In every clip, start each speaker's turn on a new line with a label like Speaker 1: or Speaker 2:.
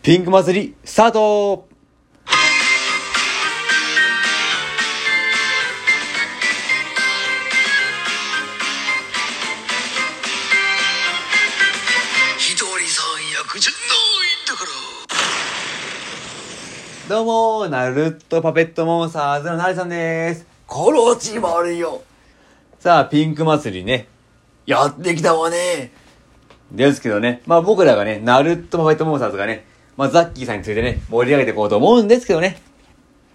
Speaker 1: ピンク祭り、スタート。
Speaker 2: 一人三役じゃないんだから
Speaker 1: どうも、ナルトパペットモンスターズのナリさんです。
Speaker 2: コロチマルよ
Speaker 1: さあ、ピンク祭りね。
Speaker 2: やってきたわね。
Speaker 1: ですけどね、まあ僕らがね、ナルトパペットモンスターズがね、まあザッキーさんについてね、盛り上げていこうと思うんですけどね。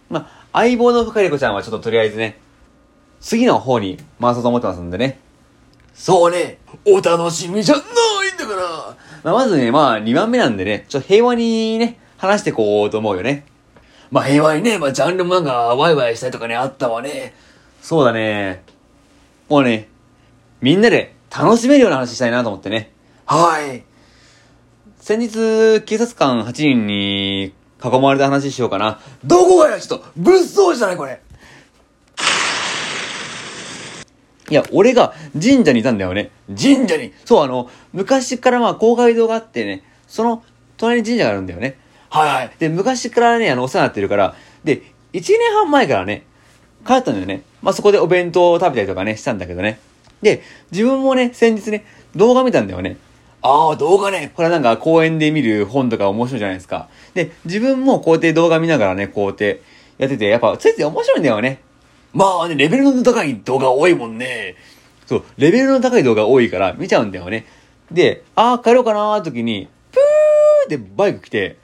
Speaker 1: まあ、相棒の深リコちゃんはちょっととりあえずね、次の方に回そうと思ってますんでね。
Speaker 2: そうねお楽しみじゃないんだから
Speaker 1: まあまずね、まあ2番目なんでね、ちょっと平和にね、話していこうと思うよね。
Speaker 2: まあ平和にね、まあジャンルもなんかワイワイしたりとかね、あったわね。
Speaker 1: そうだね。もうね、みんなで楽しめるような話したいなと思ってね。
Speaker 2: はい。
Speaker 1: 先日、警察官8人に囲まれた話しようかな。
Speaker 2: どこがや、ちょっと、物騒じゃないこれ。
Speaker 1: いや、俺が神社にいたんだよね。
Speaker 2: 神社に。
Speaker 1: そう、あの、昔からまあ公会堂があってね、その隣に神社があるんだよね。
Speaker 2: はいはい。
Speaker 1: で、昔からね、あの、お世話になってるから、で、1年半前からね、帰ったんだよね。まあ、そこでお弁当を食べたりとかね、したんだけどね。で、自分もね、先日ね、動画見たんだよね。
Speaker 2: ああ、動画ね。
Speaker 1: これなんか公園で見る本とか面白いじゃないですか。で、自分もこうやって動画見ながらね、こうやってやってて、やっぱついつい面白いんだよね。
Speaker 2: まあね、レベルの高い動画多いもんね。
Speaker 1: そう、レベルの高い動画多いから見ちゃうんだよね。で、あー帰ろうかなーって時に、プーってバイク来て、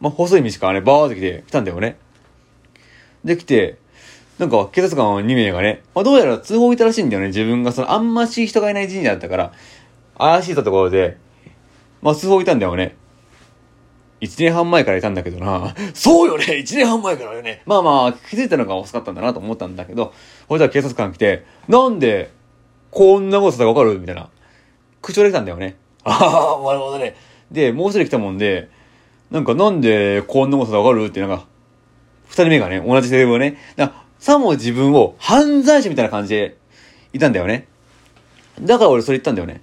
Speaker 1: まあ、細い道からね、バーって来て、来たんだよね。で、来て、なんか警察官2名がね、まあ、どうやら通報いたらしいんだよね。自分がその、あんまし人がいない神社だったから、怪しいところで、まあ、通報いたんだよね。1年半前からいたんだけどな。
Speaker 2: そうよね、一年半前からよね。
Speaker 1: まあまあ、気づいたのが遅かったんだなと思ったんだけど、ほいじゃ警察官来て、なんで、こんなことしたかわかるみたいな。口調で来たんだよね。
Speaker 2: ああ、なるほどね。
Speaker 1: で、もう一人来たもんで、なんかなんでこんなことしたかわかるってなんか、二人目がね、同じセリフをね、だからさも自分を犯罪者みたいな感じでいたんだよね。だから俺それ言ったんだよね。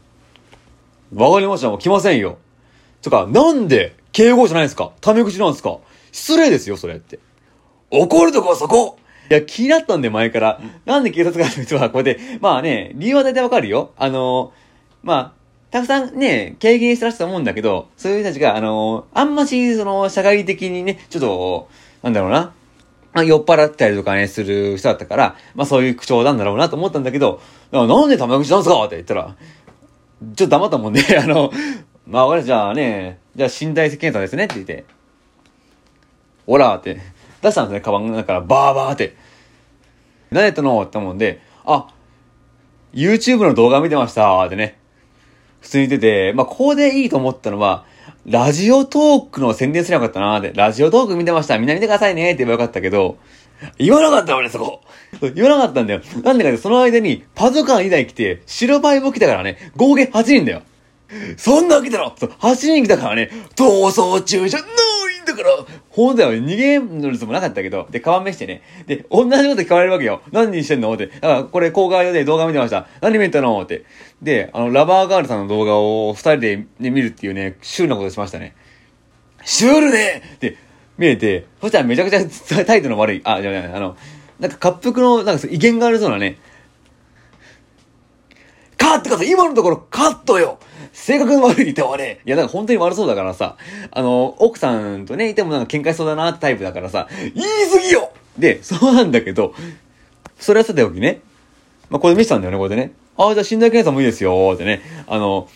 Speaker 1: わかりました、もう来ませんよ。とか、なんで敬語じゃないんですか？タメ口なんですか？失礼ですよ、それって。
Speaker 2: 怒るとこはそこ
Speaker 1: いや、気になったんで、前から。なんで警察官の人はこうやって、まあね、理由は大体わかるよ。あのまあ、たくさんね、経験してらっしゃると思うんだけど、そういう人たちが、あのあんまし、その、社会的にね、ちょっと、なんだろうな。まあ、酔っ払ったりとかね、する人だったから、まあそういう口調なんだろうなと思ったんだけど、なんで玉口なんすか？って言ったら、ちょっと黙ったもんで、あの、まあ、わかりました。じゃあね、じゃあ身体検査ですねって言って、オラーって。出したんですね、カバン。の中からバーバーって。何やったのって思うんで、あ、YouTube の動画見てましたってね。普通に言ってて、まあ、ここでいいと思ったのは、ラジオトークの宣伝すればよかったなって、ラジオトーク見てました。みんな見てくださいねって言えばよかったけど、
Speaker 2: 言わなかったわね、そこ。
Speaker 1: 言わなかったんだよ。なんでかって、その間に、パトカー2台来て、白バイも来たからね、合計8人だよ。
Speaker 2: そんな来たの
Speaker 1: そう、8人来たからね、
Speaker 2: 逃走中じゃないんだから。
Speaker 1: ほんだよ、逃げるつもなかったけど、で、カバンめしてね。で、同じこと聞かれるわけよ。何してんの？って。だから、これ、公開で動画見てました。何見たの？って。で、あの、ラバーガールさんの動画を二人で、ね、見るっていうね、シュールなことしましたね。
Speaker 2: シュールね。
Speaker 1: で、見えて、そしたらめちゃくちゃ態度の悪い、あ、じゃない、あの、なんか、滑腹の、なんか、威厳がありそうなね、
Speaker 2: カットかさ、今のところカットよ。
Speaker 1: 性格の悪い人はね、いや、なんか本当に悪そうだからさ、あの、奥さんとね、いてもなんか喧嘩しそうだなってタイプだからさ、
Speaker 2: 言い過ぎよ。
Speaker 1: で、そうなんだけど、それはさておきね、まあ、これ見せたんだよね、これでね。ああ、じゃあ身体検査もいいですよ、ってね。あの、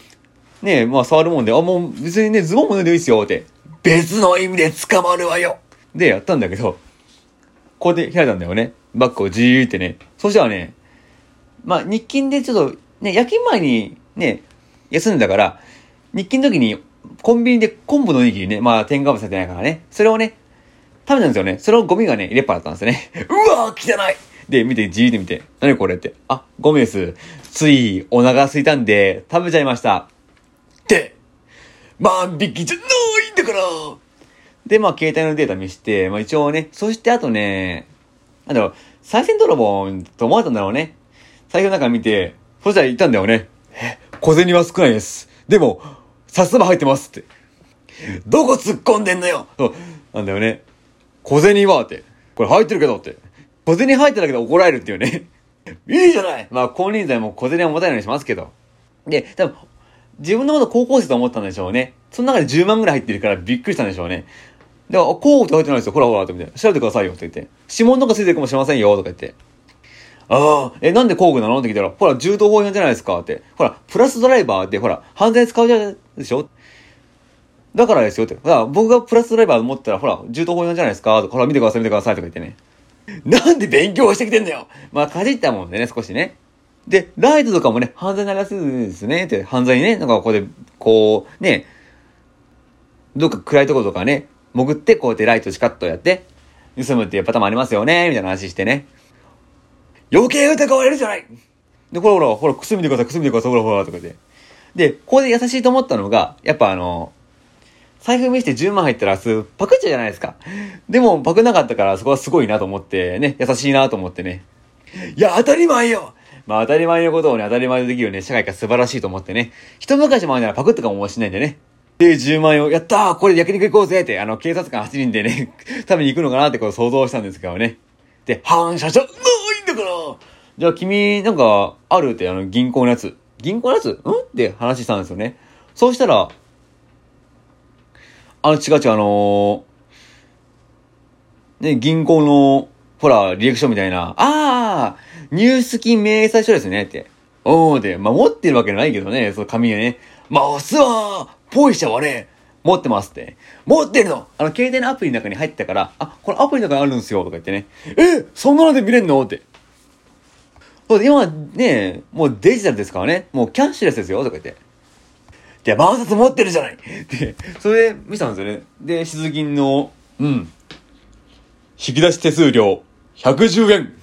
Speaker 1: ねえ、まあ触るもんで、あ、もう別にね、ズボンも脱いでいいですよ、って。
Speaker 2: 別の意味で捕まるわよ。
Speaker 1: で、やったんだけど、こうやって開いたんだよね。バッグをじーってね。そしたらね、まあ日勤でちょっと、ね、夜勤前にね、休んだから、日勤の時にコンビニで昆布のおにぎりね、まあ添加物されてないからね、それをね、食べたんですよね。それをゴミがね、入れっぱだったんですよね。
Speaker 2: うわ汚い。
Speaker 1: で、見て、じーって見て、何これって。あ、ゴミです。つい、お腹空いたんで、食べちゃいました。
Speaker 2: って、万引きじゃないんだから。
Speaker 1: で、まあ、携帯のデータ見して、まあ一応ね、そしてあとね、なんだろう、再銭泥棒と思われたんだろうね。財布の中見て、そしたら言ったんだよね。え、小銭は少ないです。でも、札束入ってますって。どこ突っ込んでんのよそう、なんだよね。小銭はって。これ入ってるけどって。小銭入っただけで怒られるっていうね。いいじゃないまあ、金輪際も小銭は持たないようにしますけど。で、多分、自分のこと高校生と思ったんでしょうね。その中で10万ぐらい入ってるからびっくりしたんでしょうね。で、あ、工具って入ってないですよ。ほらほら、って言って。調べてくださいよ。って言って。指紋とかついてるかもしれませんよ。とか言って。ああ、え、なんで工具なのって聞いたら、ほら、銃刀法違反じゃないですか。って。ほら、プラスドライバーって、ほら、犯罪使うじゃないでしょだからですよ。って。ほら、僕がプラスドライバー持ったら、ほら、銃刀法違反じゃないですか。とか、ほら、見てください、見てください。とか言ってね。なんで勉強してきてんだよまあ、かじったもんでね、少しね。で、ライトとかもね、犯罪になりやすいですね。って、犯罪ね、なんかここで、こう、ね、どっか暗いところとかね、潜って、こうやってライトシカッとやって、盗むっていうパターンもありますよね、みたいな話してね。余計疑われるじゃないで、ほらほら、ほら、くすみてください、くすみてください、ほらほら、とか言って。で、ここで優しいと思ったのが、やっぱあの、財布見して10万入ったら、すパクっちゃうじゃないですか。でも、パクなかったから、そこはすごいなと思って、ね、優しいなと思ってね。いや、当たり前よまあ、当たり前のことをね、当たり前でできるね、社会が素晴らしいと思ってね。一昔前ならパクったかもしないんでね。で、10万円を、やったーこれ焼肉行こうぜって、あの、警察官8人でね、食べに行くのかなってことを想像したんですけどね。で、反射者、ないんだからじゃあ君、なんか、あるって、あの、銀行のやつ。銀行のやつ？ん？って話したんですよね。そうしたら、あの、違う違う、あのーね、銀行の、ほら、履歴書みたいな、ああ入出金明細書ですね、って。おーで、まあ、持ってるわけないけどね、その紙がね。まあ、すわーポイシャはね、持ってますって。持ってるのあの、携帯のアプリの中に入ったから、あ、これアプリの中にあるんですよ、とか言ってね。えそんなので見れんのって。そうで今ね、もうデジタルですからね。もうキャッシュレスですよ、とか言って。じゃあ、万札持ってるじゃないで、それで見せたんですよね。で、静銀の、うん。引き出し手数料、110円。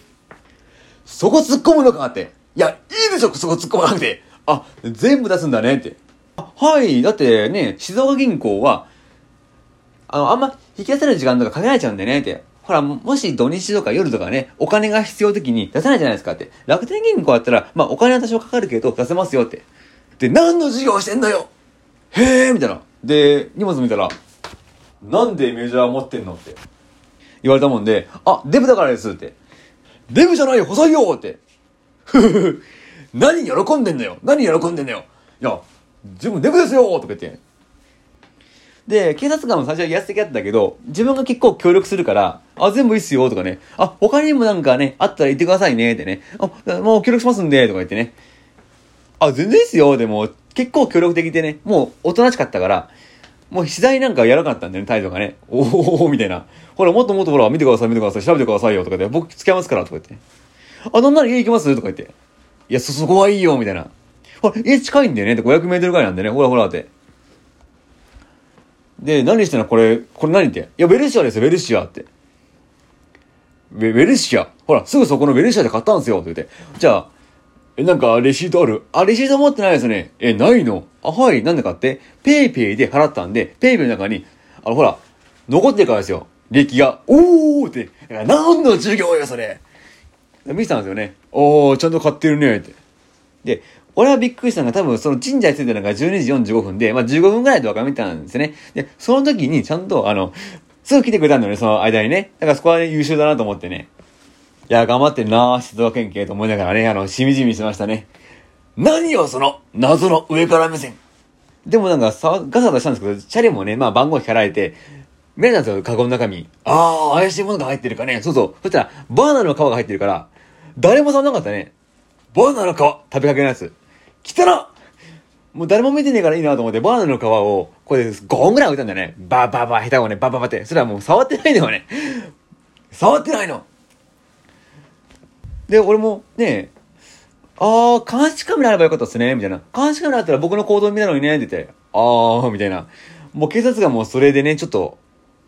Speaker 1: そこ突っ込むのかって。いや、いいでしょ、そこ突っ込まなくて。あ、全部出すんだねって。あ、はい。だってね、静岡銀行は、あの、あんま引き出せる時間とか限られちゃうんでねって。ほら、もし土日とか夜とかね、お金が必要時に出せないじゃないですかって。楽天銀行だったら、まあお金は多少かかるけど出せますよって。で、何の授業してんのよへえみたいな。で、荷物見たら、なんでメジャー持ってんのって言われたもんで、あ、デブだからですって。デブじゃないよ、細いよって。ふふふ。何喜んでんのよ何喜んでんのよいや、自分デブですよとか言って。で、警察官も最初は威圧的だったけど、自分が結構協力するから、あ、全部いいっすよとかね、あ、他にもなんかね、あったら言ってくださいねってね、あ、もう協力しますんでとか言ってね、あ、全然いいっすよでも、結構協力的でね、もうおとなしかったから、もう膝になんか柔らかかったんだよね、態度がね。おーおーみたいな。ほら、もっともっとほら、見てください、見てください、調べてくださいよ、とかで、僕付き合いますから、とか言って。あ、なんなら家行きます？とか言って。いや、そ、そこはいいよ、みたいな。ほら、家近いんだよね、って500メートルぐらいなんでね、ほらほらって。で、何してんの？これ、これ何って。いや、ベルシアですよ、ベルシアって。ベ、ベルシアほら、すぐそこのベルシアで買ったんですよ、って言って。じゃあ、え、なんか、レシートある？あ、レシート持ってないですね。え、ないの？あ、はい、なんでかって、ペイペイで払ったんで、ペイペイの中に、あの、ほら、残ってるからですよ。履歴が。おーって。何の授業よ、それ。見てたんですよね。おー、ちゃんと買ってるね、って。で、俺はびっくりしたのが多分その神社に着いたのが12時45分で、まあ15分ぐらいとか見てたんですね。で、その時にちゃんとあの、すぐ来てくれたんだよね、その間にね。だからそこはね、優秀だなと思ってね。いや、頑張ってんな静岡県警と思いながらね、あの、しみじみしましたね。何よ、その、謎の上から目線。でもなんかさ、ガサガサしたんですけど、チャリもね、まあ番号聞かられて、見れたんですよ、カゴの中身。ああ、怪しいものが入ってるかね。そうそう。そしたら、バナナの皮が入ってるから、誰も触んなかったね。バナナの皮食べかけのやつ。来たなもう誰も見てねえからいいなと思って、バナナの皮を、これで5本ぐらい置いたんだよね。バーバーバー、下手をね、バーバーバーって。それはもう触ってないんだよね。触ってないので、俺も、ねあー、監視カメラあればよかったっすね、みたいな。監視カメラあったら僕の行動見たのにね、って言って、あー、みたいな。もう警察がもうそれでね、ちょっと、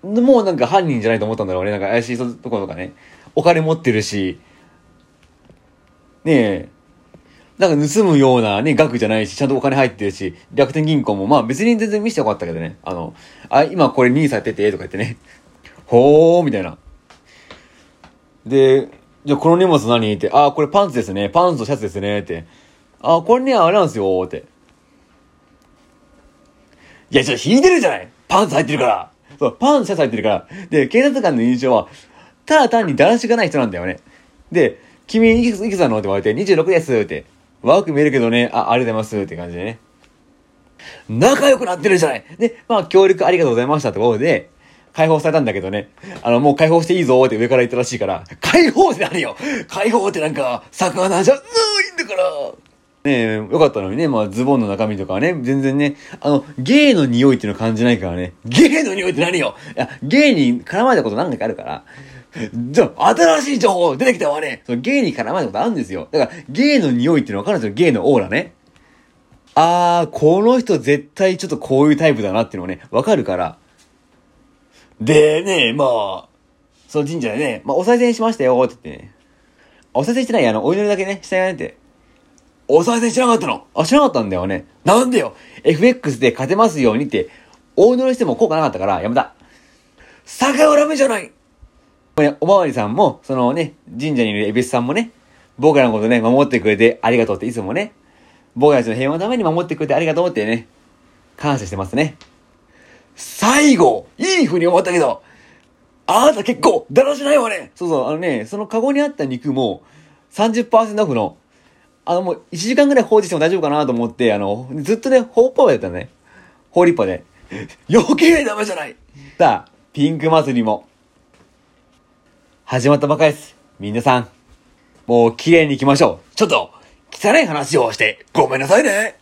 Speaker 1: もうなんか犯人じゃないと思ったんだろうね。なんか怪しいところとかね。お金持ってるし、ねえ、なんか盗むようなね、額じゃないし、ちゃんとお金入ってるし、楽天銀行もまあ別に全然見せてよかったけどね。あの、あ、今これ2位されてて、とか言ってね。ほー、みたいな。で、じゃあこの荷物何？って、あ、これパンツですね。パンツとシャツですね。って。あ、これね、あれなんですよ。って。いや、ちょっと引いてるじゃないパンツ履いてるから。そう、パンツシャツ履いてるから。で、警察官の印象は、ただ単にだらしがない人なんだよね。で、君いくついくつなの？って言われて、26ですって。若く見えるけどね、あ、ありがとうございますって感じでね。仲良くなってるじゃないで、まあ、協力ありがとうございましたってことで、解放されたんだけどね。あの、もう解放していいぞって上から言ったらしいから、解放って何よ？解放ってなんか、魚じゃないんだからねえ、よかったのにね、まあ、ズボンの中身とかはね、全然ね、あの、ゲイの匂いっていうの感じないからね。ゲイの匂いって何よ？いや、ゲイに絡まれたこと何回かあるから。じゃ、新しい情報出てきたわね。そのゲイに絡まれたことあるんですよ。だから、ゲイの匂いっていうの分かるんですよ。ゲイのオーラね。あー、この人絶対ちょっとこういうタイプだなっていうのがね、わかるから。でね、まあ、その神社でね、まあ、お賽銭しましたよって言ってね。お賽銭してないあの、お祈りだけね、したよねって。お賽銭しなかったの？あ、しなかったんだよね。なんでよ ?FX で勝てますようにって、お祈りしても効果なかったから、やめた。逆恨みじゃないおまわりさんも、そのね、神社にいる恵比寿さんもね、僕らのことね、守ってくれてありがとうっていつもね、僕たちの平和のために守ってくれてありがとうってね、感謝してますね。最後、いい風に思ったけど、あなた結構、だらしないわねそうそう、あのね、そのカゴにあった肉も、30%オフの、あのもう1時間ぐらい放置しても大丈夫かなと思って、あの、ずっとね、ほっぱやったのね。ホーリッパで。余計ダメじゃないさあ、ピンク祭りも、始まったばかりです。皆さん、もう綺麗に行きましょう。ちょっと、汚い話をして、ごめんなさいね。